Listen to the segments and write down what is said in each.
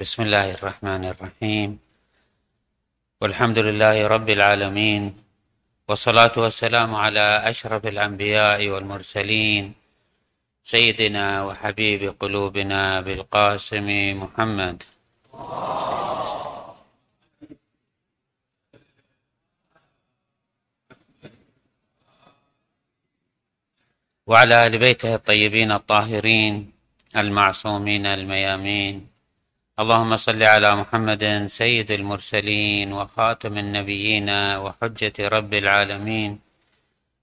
بسم الله الرحمن الرحيم. والحمد لله رب العالمين. والصلاة والسلام على أشرف الأنبياء والمرسلين. سيدنا وحبيب قلوبنا بالقاسم محمد. وعلى آل بيته الطيبين الطاهرين المعصومين الميامين. اللهم صل على محمد سيد المرسلين وخاتم النبيين وحجة رب العالمين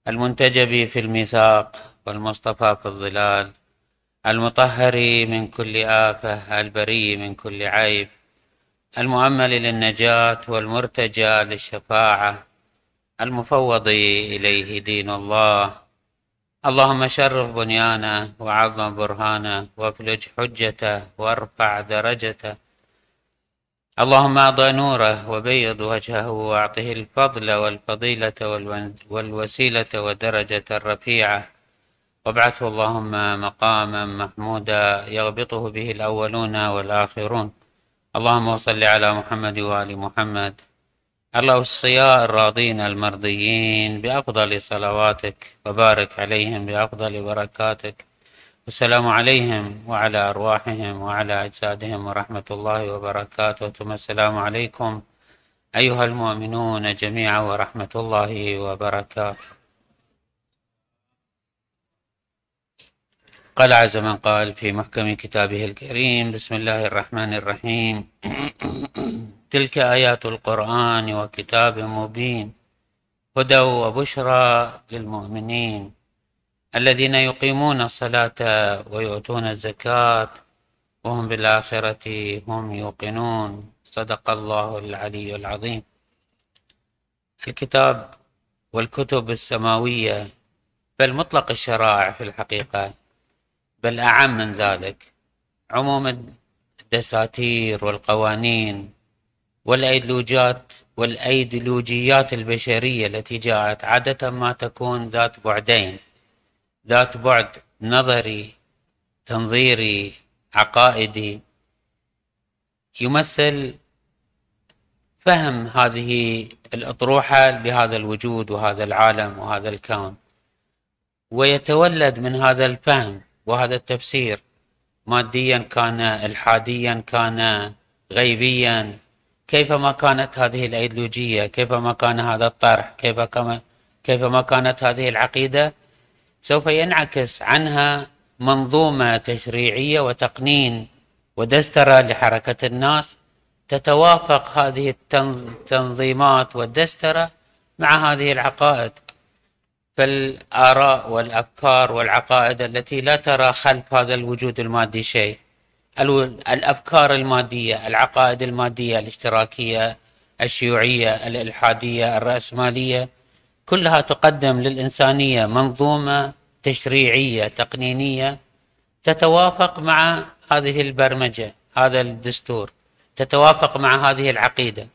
المنتجب في الميثاق والمصطفى في الظلال المطهر من كل آفة البري من كل عيب المؤمل للنجاة والمرتجى للشفاعة المفوض إليه دين الله اللهم شرف بنيانه وعظم برهانه وافلج حجته وارفع درجته. اللهم اعطى نوره وبيض وجهه وأعطه الفضل والفضيلة والوسيلة والدرجة الرفيعة وابعثه اللهم مقاما محمودا يغبطه به الأولون والآخرون. اللهم صل على محمد وآل محمد. الأوصياء الراضين المرضيين بأفضل صلواتك وبارك عليهم بأفضل بركاتك. والسلام عليهم وعلى أرواحهم وعلى أجسادهم ورحمة الله وبركاته. ثم السلام عليكم أيها المؤمنون جميعا ورحمة الله وبركاته. قال عز من قال في محكم كتابه الكريم بسم الله الرحمن الرحيم. تلك آيات القرآن وكتاب مبين هدى وبشرى للمؤمنين الذين يقيمون الصلاة ويؤتون الزكاة وهم بالآخرة هم يوقنون. صدق الله العلي العظيم. الكتاب والكتب السماوية بل مطلق الشرائع في الحقيقة بل أعم من ذلك. عموم الدساتير والقوانين والأيديولوجيات والأيديولوجيات البشرية التي جاءت عادة ما تكون ذات بعدين. ذات بعد نظري تنظيري عقائدي. يمثل فهم هذه الأطروحة لهذا الوجود وهذا العالم وهذا الكون. ويتولد من هذا الفهم وهذا التفسير. ماديا كان الحاديا كان غيبيا. كيفما كانت هذه الأيديولوجية؟ كيفما كان هذا الطرح؟ كيف كما كيفما كانت هذه العقيدة؟ سوف ينعكس عنها منظومة تشريعية وتقنين ودسترة لحركة الناس تتوافق هذه التنظيمات والدسترة مع هذه العقائد. فالآراء والأفكار والعقائد التي لا ترى خلف هذا الوجود المادي شيء. الأفكار المادية العقائد المادية الاشتراكية الشيوعية الإلحادية الرأسمالية كلها تقدم للإنسانية منظومة تشريعية تقنينية تتوافق مع هذه البرمجة هذا الدستور تتوافق مع هذه العقيدة.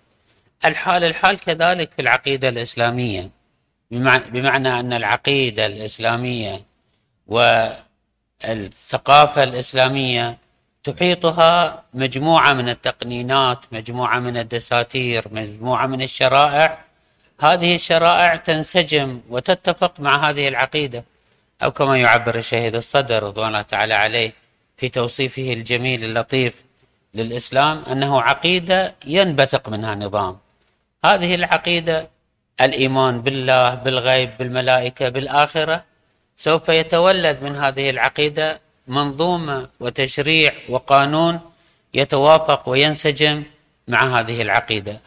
الحال الحال كذلك في العقيدة الإسلامية بمعنى أن العقيدة الإسلامية والثقافة الإسلامية تحيطها مجموعة من التقنينات مجموعة من الدساتير مجموعة من الشرائع. هذه الشرائع تنسجم وتتفق مع هذه العقيدة. أو كما يعبر الشهيد الصدر رضوان الله تعالى عليه في توصيفه الجميل اللطيف للإسلام أنه عقيدة ينبثق منها نظام. هذه العقيدة الإيمان بالله بالغيب بالملائكة بالآخرة سوف يتولد من هذه العقيدة منظومة وتشريع وقانون يتوافق وينسجم مع هذه العقيدة.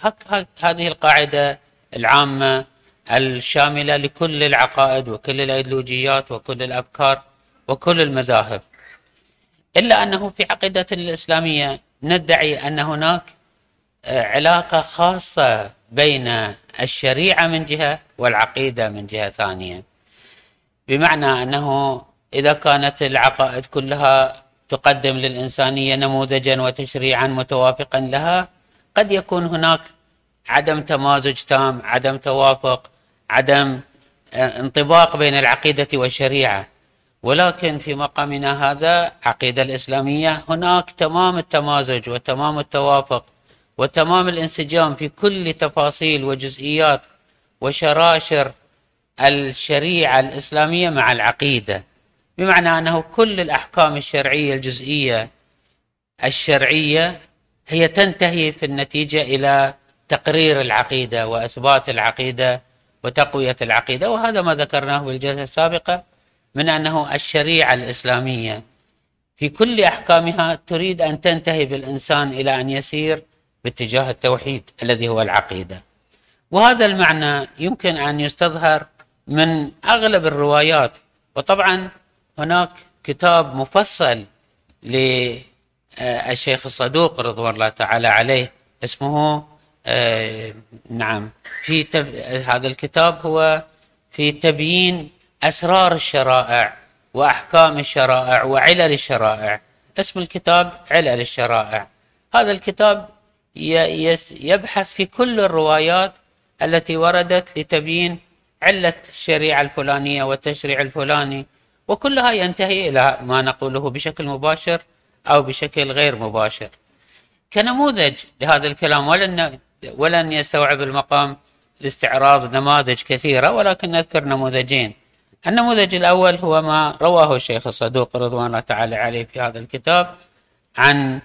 هذه القاعدة العامة الشاملة لكل العقائد وكل الأيديولوجيات وكل الأفكار وكل المذاهب. إلا أنه في عقيدة الإسلامية ندعي أن هناك آه، علاقة خاصة بين الشريعة من جهة والعقيدة من جهة ثانية. بمعنى أنه إذا كانت العقائد كلها تقدم للإنسانية نموذجا وتشريعا متوافقا لها قد يكون هناك عدم تمازج تام عدم توافق عدم آه، انطباق بين العقيدة والشريعة. ولكن في مقامنا هذا عقيدة الإسلامية هناك تمام التمازج وتمام التوافق وتمام الانسجام في كل تفاصيل وجزئيات وشراشر الشريعة الإسلامية مع العقيدة. بمعنى أنه كل الأحكام الشرعية الجزئية الشرعية هي تنتهي في النتيجة إلى تقرير العقيدة وإثبات العقيدة وتقوية العقيدة وهذا ما ذكرناه بالجلسة السابقة من أنه الشريعة الإسلامية في كل أحكامها تريد أن تنتهي بالإنسان إلى أن يسير باتجاه التوحيد الذي هو العقيدة. وهذا المعنى يمكن أن يستظهر من أغلب الروايات وطبعا هناك كتاب مفصل للشيخ الصدوق رضوان الله تعالى عليه اسمه آه، نعم في هذا الكتاب هو في تبيين أسرار الشرائع وأحكام الشرائع وعلل الشرائع. اسم الكتاب علل الشرائع. هذا الكتاب يبحث في كل الروايات التي وردت لتبيين علة الشريعة الفلانية والتشريع الفلاني. وكلها ينتهي إلى ما نقوله بشكل مباشر أو بشكل غير مباشر. كنموذج لهذا الكلام ولن ولن يستوعب المقام لاستعراض نماذج كثيرة ولكن نذكر نموذجين. النموذج الأول هو ما رواه الشيخ الصدوق رضوان الله تعالى عليه في هذا الكتاب عن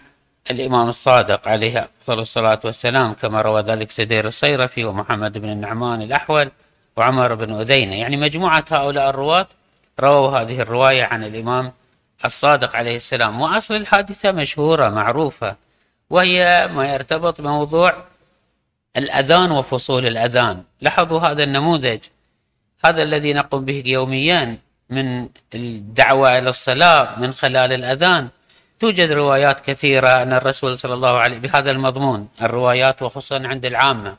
الإمام الصادق عليه أفضل الصلاة والسلام كما روى ذلك سدير الصيرفي ومحمد بن النعمان الأحول وعمر بن أذينة. يعني مجموعة هؤلاء الرواة رووا هذه الرواية عن الإمام الصادق عليه السلام. وأصل الحادثة مشهورة معروفة وهي ما يرتبط بموضوع الأذان وفصول الأذان. لاحظوا هذا النموذج. هذا الذي نقوم به يوميا من الدعوة إلى الصلاة من خلال الأذان. توجد روايات كثيرة أن الرسول صلى الله عليه بهذا المضمون الروايات وخصوصا عند العامة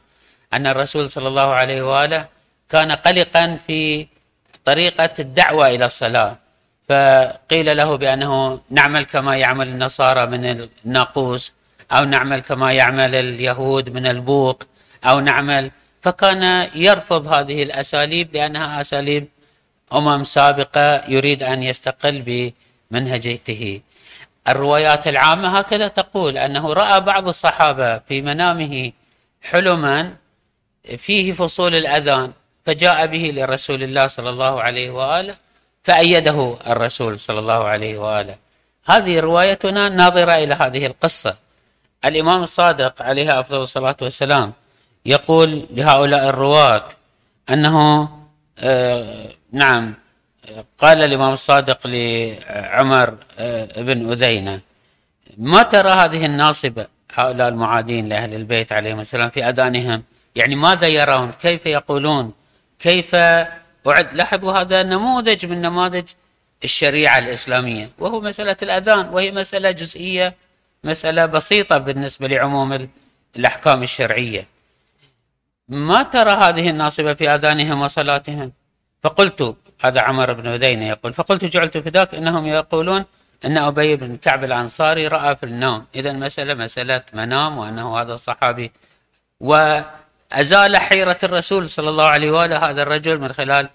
أن الرسول صلى الله عليه وآله كان قلقا في طريقة الدعوة إلى الصلاة. فقيل له بأنه نعمل كما يعمل النصارى من الناقوس أو نعمل كما يعمل اليهود من البوق أو نعمل فكان يرفض هذه الأساليب لأنها أساليب أمم سابقة يريد أن يستقل بمنهجيته. الروايات العامة هكذا تقول أنه رأى بعض الصحابة في منامه حلما فيه فصول الأذان فجاء به لرسول الله صلى الله عليه وآله فأيده الرسول صلى الله عليه وآله. هذه روايتنا ناظرة إلى هذه القصة. الإمام الصادق عليه أفضل الصلاة والسلام يقول لهؤلاء الرواة أنه آه نعم قال الإمام الصادق لعمر آه بن أذينة ما ترى هذه الناصبة هؤلاء المعادين لأهل البيت عليهم السلام في أذانهم؟ يعني ماذا يرون؟ كيف يقولون؟ كيف أعد لاحظوا هذا نموذج من نماذج الشريعة الإسلامية وهو مسألة الأذان وهي مسألة جزئية مسألة بسيطة بالنسبة لعموم الأحكام الشرعية. ما ترى هذه الناصبة في أذانهم وصلاتهم؟ فقلت هذا عمر بن أذينة يقول فقلت جعلت في ذاك إنهم يقولون أن أبي بن كعب الأنصاري رأى في النوم. إذا المسألة مسألة منام وأنه هذا الصحابي وأزال حيرة الرسول صلى الله عليه وآله هذا الرجل من خلال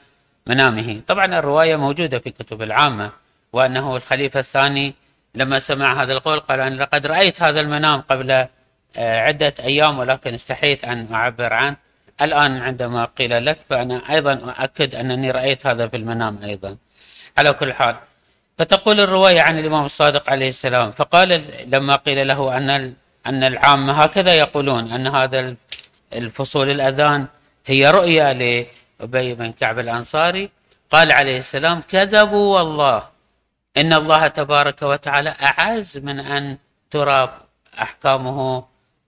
منامه. طبعا الرواية موجودة في كتب العامة وأنه الخليفة الثاني لما سمع هذا القول قال أنا لقد رأيت هذا المنام قبل آه، عدة أيام ولكن استحيت أن أعبر عنه. الآن عندما قيل لك فأنا أيضا أؤكد أنني رأيت هذا في المنام أيضا. على كل حال فتقول الرواية عن الإمام الصادق عليه السلام فقال لما قيل له أن أن العامة هكذا يقولون أن هذا الفصول الأذان هي رؤيا لأبي بن كعب الأنصاري قال عليه السلام كذبوا والله إن الله تبارك وتعالى أعز من أن ترى أحكامه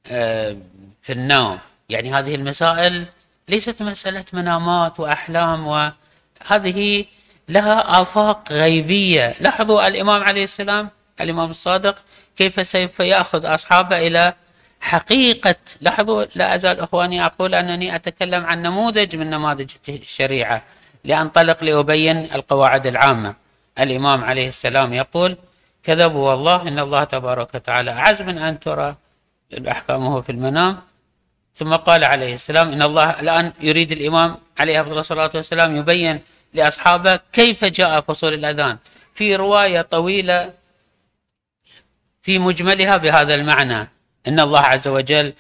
آه، في النوم. يعني هذه المسائل ليست مسألة منامات وأحلام وهذه لها آفاق غيبية. لاحظوا الإمام عليه السلام الإمام الصادق كيف سوف يأخذ أصحابه إلى حقيقة لاحظوا لا أزال أخواني أقول أنني أتكلم عن نموذج من نماذج الشريعة لأنطلق لأبين القواعد العامة. الإمام عليه السلام يقول كذبوا والله إن الله تبارك وتعالى أعز من أن ترى أحكامه في المنام. ثم قال عليه السلام إن الله الآن يريد الإمام عليه الصلاة والسلام يبين لأصحابه كيف جاء فصول الأذان. في رواية طويلة في مجملها بهذا المعنى. إن الله عز وجل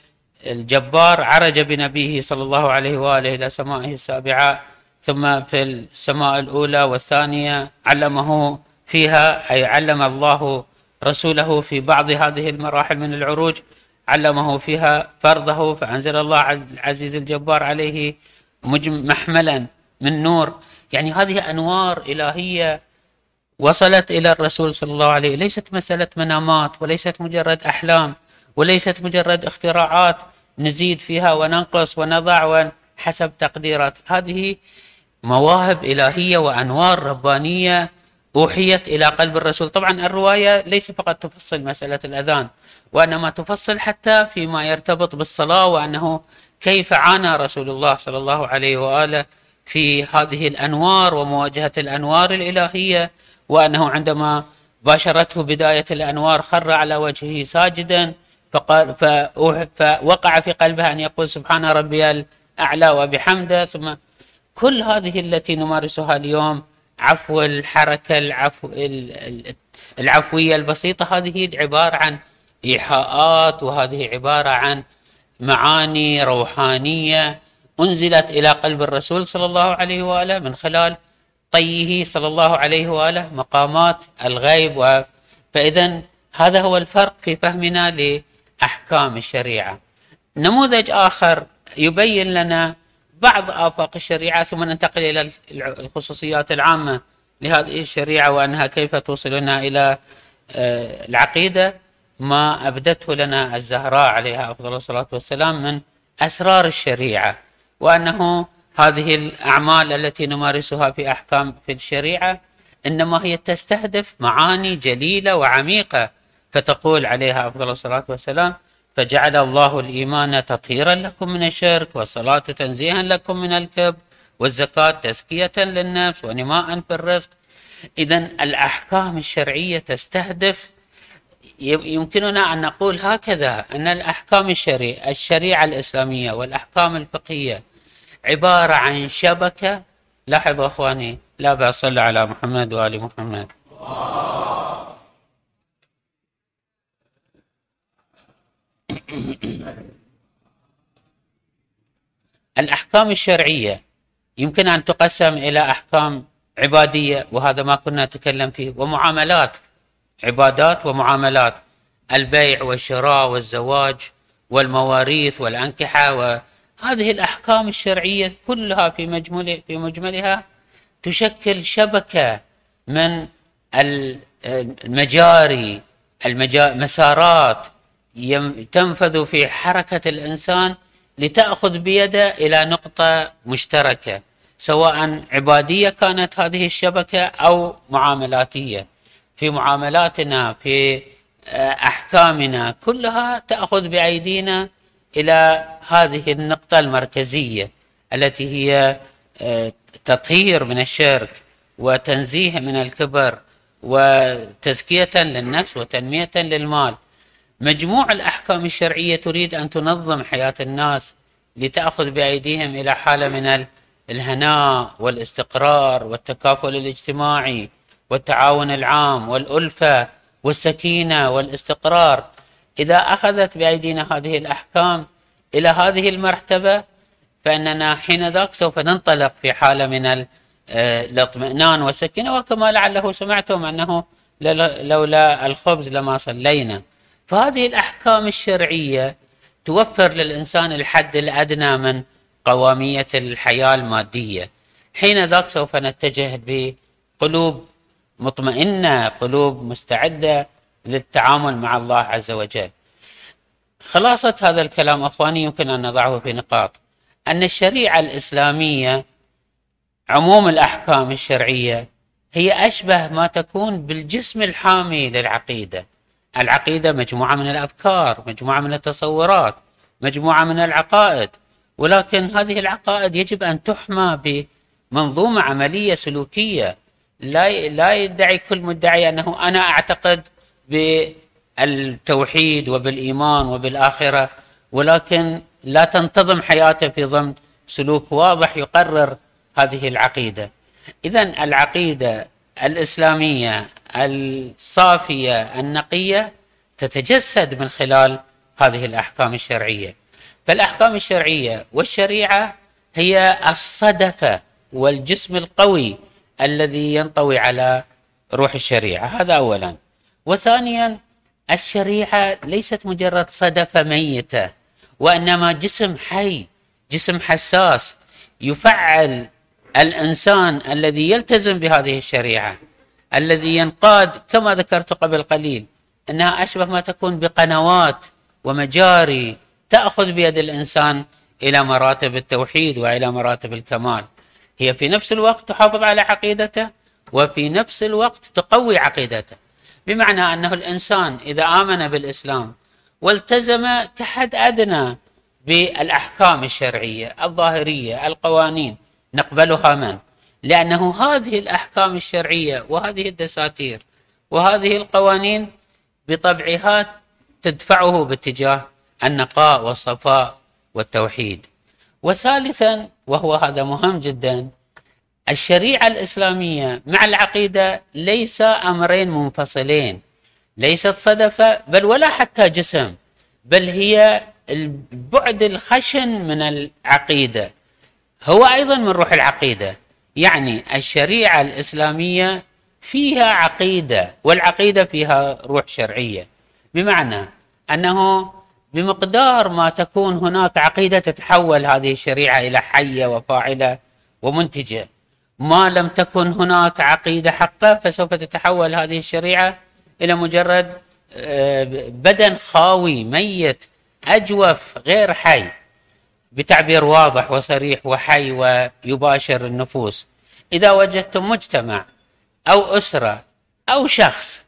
الجبار عرج بنبيه صلى الله عليه وآله إلى سمائه السابعة ثم في السماء الأولى والثانية علمه فيها أي علم الله رسوله في بعض هذه المراحل من العروج علمه فيها فرضه فأنزل الله العزيز الجبار عليه محملا من نور. يعني هذه أنوار إلهية وصلت إلى الرسول صلى الله عليه ليست مسألة منامات وليست مجرد أحلام. وليست مجرد اختراعات نزيد فيها وننقص ونضع حسب تقديرات. هذه مواهب إلهية وأنوار ربانية أوحيت إلى قلب الرسول. طبعا الرواية ليس فقط تفصل مسألة الأذان وإنما تفصل حتى فيما يرتبط بالصلاة وأنه كيف عانى رسول الله صلى الله عليه وآله في هذه الأنوار ومواجهة الأنوار الإلهية وأنه عندما باشرته بداية الأنوار خر على وجهه ساجدا فقال فوقع في قلبه أن يقول سبحان ربي الأعلى وبحمده ثم كل هذه التي نمارسها اليوم عفو الحركة العفو العفوية البسيطة هذه عبارة عن إيحاءات وهذه عبارة عن معاني روحانية أنزلت إلى قلب الرسول صلى الله عليه وآله من خلال طيه صلى الله عليه وآله مقامات الغيب. فإذا هذا هو الفرق في فهمنا لأحكام الشريعة. نموذج آخر يبين لنا بعض آفاق الشريعة ثم ننتقل إلى الخصوصيات العامة لهذه الشريعة وأنها كيف توصلنا إلى آه، العقيدة. ما أبدته لنا الزهراء عليها أفضل الصلاة والسلام من أسرار الشريعة وأنه هذه الأعمال التي نمارسها في أحكام في الشريعة إنما هي تستهدف معاني جليلة وعميقة فتقول عليها أفضل الصلاة والسلام فجعل الله الإيمان تطهيرا لكم من الشرك والصلاة تنزيها لكم من الكبر والزكاة تزكية للنفس ونماء في الرزق. إذا الأحكام الشرعية تستهدف. يمكننا أن نقول هكذا أن الأحكام الشريعة الشريعة الإسلامية والأحكام الفقهية عبارة عن شبكة. لاحظوا أخواني لا بأس صلى على محمد وآل محمد. الأحكام الشرعية يمكن أن تقسم إلى أحكام عبادية وهذا ما كنا نتكلم فيه ومعاملات عبادات ومعاملات البيع والشراء والزواج والمواريث والأنكحة وهذه الأحكام الشرعية كلها في مجمل في مجملها تشكل شبكة من المجاري المسارات تنفذ في حركة الإنسان لتأخذ بيده إلى نقطة مشتركة سواء عبادية كانت هذه الشبكة أو معاملاتية. في معاملاتنا في آه، أحكامنا كلها تأخذ بأيدينا إلى هذه النقطة المركزية التي هي آه، تطهير من الشرك وتنزيه من الكبر وتزكية للنفس وتنمية للمال. مجموع الأحكام الشرعية تريد أن تنظم حياة الناس لتأخذ بأيديهم إلى حالة من الهناء والاستقرار والتكافل الاجتماعي والتعاون العام والألفة والسكينة والاستقرار. إذا أخذت بأيدينا هذه الأحكام إلى هذه المرتبة فإننا حين ذاك سوف ننطلق في حالة من آه، الاطمئنان والسكينة. وكما لعله سمعتم أنه لولا الخبز لما صلينا. فهذه الأحكام الشرعية توفر للإنسان الحد الأدنى من قوامية الحياة المادية. حين ذاك سوف نتجه بقلوب مطمئنة قلوب مستعدة للتعامل مع الله عز وجل. خلاصة هذا الكلام أخواني يمكن أن نضعه في نقاط. أن الشريعة الإسلامية عموم الأحكام الشرعية هي أشبه ما تكون بالجسم الحامي للعقيدة. العقيدة مجموعة من الأفكار مجموعة من التصورات مجموعة من العقائد. ولكن هذه العقائد يجب أن تحمى بمنظومة عملية سلوكية. لا لا يدعي كل مدعي أنه أنا أعتقد بالتوحيد وبالإيمان وبالآخرة. ولكن لا تنتظم حياته في ضمن سلوك واضح يقرر هذه العقيدة. إذا العقيدة الإسلامية الصافية النقية تتجسد من خلال هذه الأحكام الشرعية. فالأحكام الشرعية والشريعة هي الصدفة والجسم القوي الذي ينطوي على روح الشريعة. هذا أولا. وثانيا الشريعة ليست مجرد صدفة ميتة وإنما جسم حي جسم حساس يفعل الإنسان الذي يلتزم بهذه الشريعة الذي ينقاد كما ذكرت قبل قليل أنها أشبه ما تكون بقنوات ومجاري تأخذ بيد الإنسان إلى مراتب التوحيد وإلى مراتب الكمال. هي في نفس الوقت تحافظ على عقيدته وفي نفس الوقت تقوي عقيدته. بمعنى أنه الإنسان إذا آمن بالإسلام والتزم كحد أدنى بالأحكام الشرعية الظاهرية القوانين نقبلها من؟ لأنه هذه الأحكام الشرعية وهذه الدساتير وهذه القوانين بطبعها تدفعه باتجاه النقاء والصفاء والتوحيد. وثالثا وهو هذا مهم جدا الشريعة الإسلامية مع العقيدة ليس أمرين منفصلين. ليست صدفة بل ولا حتى جسم بل هي البعد الخشن من العقيدة. هو أيضا من روح العقيدة. يعني الشريعة الإسلامية فيها عقيدة والعقيدة فيها روح شرعية. بمعنى أنه بمقدار ما تكون هناك عقيدة تتحول هذه الشريعة إلى حية وفاعلة ومنتجة. ما لم تكن هناك عقيدة حقة فسوف تتحول هذه الشريعة إلى مجرد آه، بدن خاوي ميت أجوف غير حي. بتعبير واضح وصريح وحي ويباشر النفوس. إذا وجدتم مجتمع أو أسرة أو شخص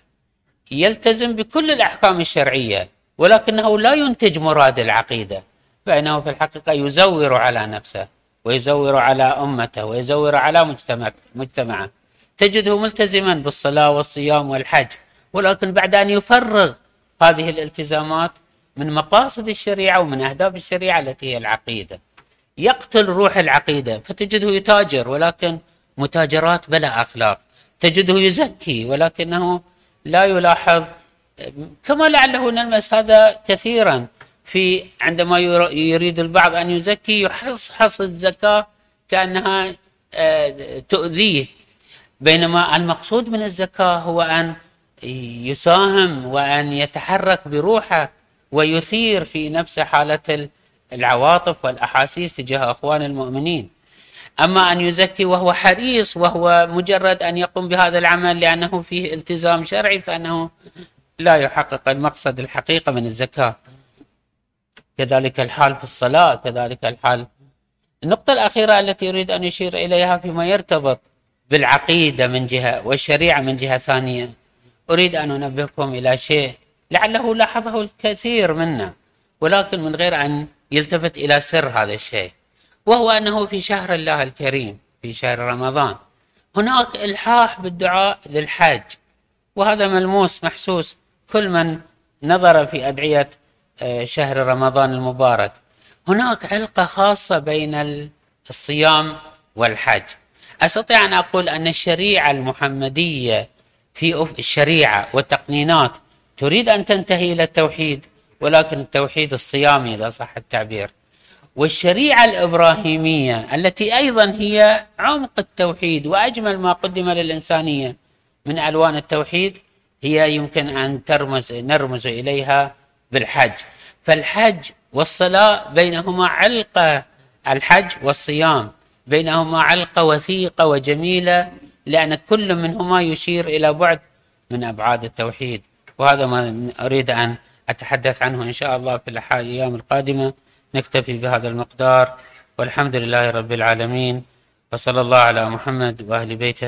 يلتزم بكل الأحكام الشرعية ولكنه لا ينتج مراد العقيدة فإنه في الحقيقة يزور على نفسه ويزور على أمته ويزور على مجتمع مجتمعه. تجده ملتزما بالصلاة والصيام والحج ولكن بعد أن يفرغ هذه الالتزامات من مقاصد الشريعة ومن أهداف الشريعة التي هي العقيدة. يقتل روح العقيدة فتجده يتاجر ولكن متاجرات بلا أخلاق. تجده يزكي ولكنه لا يلاحظ. كما لعله نلمس هذا كثيرا في عندما يريد البعض أن يزكي يحصحص الزكاة كأنها آه، تؤذيه. بينما المقصود من الزكاة هو أن يساهم وأن يتحرك بروحه. ويثير في نفسه حالة العواطف والأحاسيس تجاه أخوان المؤمنين. أما أن يزكي وهو حريص وهو مجرد أن يقوم بهذا العمل لأنه فيه التزام شرعي فأنه لا يحقق المقصد الحقيقة من الزكاة. كذلك الحال في الصلاة كذلك الحال. النقطة الأخيرة التي يريد أن يشير إليها فيما يرتبط بالعقيدة من جهة والشريعة من جهة ثانية. أريد أن أنبهكم إلى شيء لعله لاحظه الكثير منا ولكن من غير أن يلتفت إلى سر هذا الشيء. وهو أنه في شهر الله الكريم في شهر رمضان هناك إلحاح بالدعاء للحاج. وهذا ملموس محسوس كل من نظر في أدعية آه، شهر رمضان المبارك. هناك علقة خاصة بين الصيام والحج أستطيع أن أقول أن الشريعة المحمدية في الشريعة والتقنينات تريد أن تنتهي إلى التوحيد ولكن التوحيد الصيامي إذا صح التعبير. والشريعة الإبراهيمية التي أيضا هي عمق التوحيد وأجمل ما قدم للإنسانية من ألوان التوحيد هي يمكن أن ترمز نرمز إليها بالحج. فالحج والصلاة بينهما علقة الحج والصيام بينهما علقة وثيقة وجميلة لأن كل منهما يشير إلى بعد من أبعاد التوحيد. وهذا ما أريد أن أتحدث عنه إن شاء الله في الأيام القادمة. نكتفي بهذا المقدار. والحمد لله رب العالمين. وصلى الله على محمد وأهل بيته.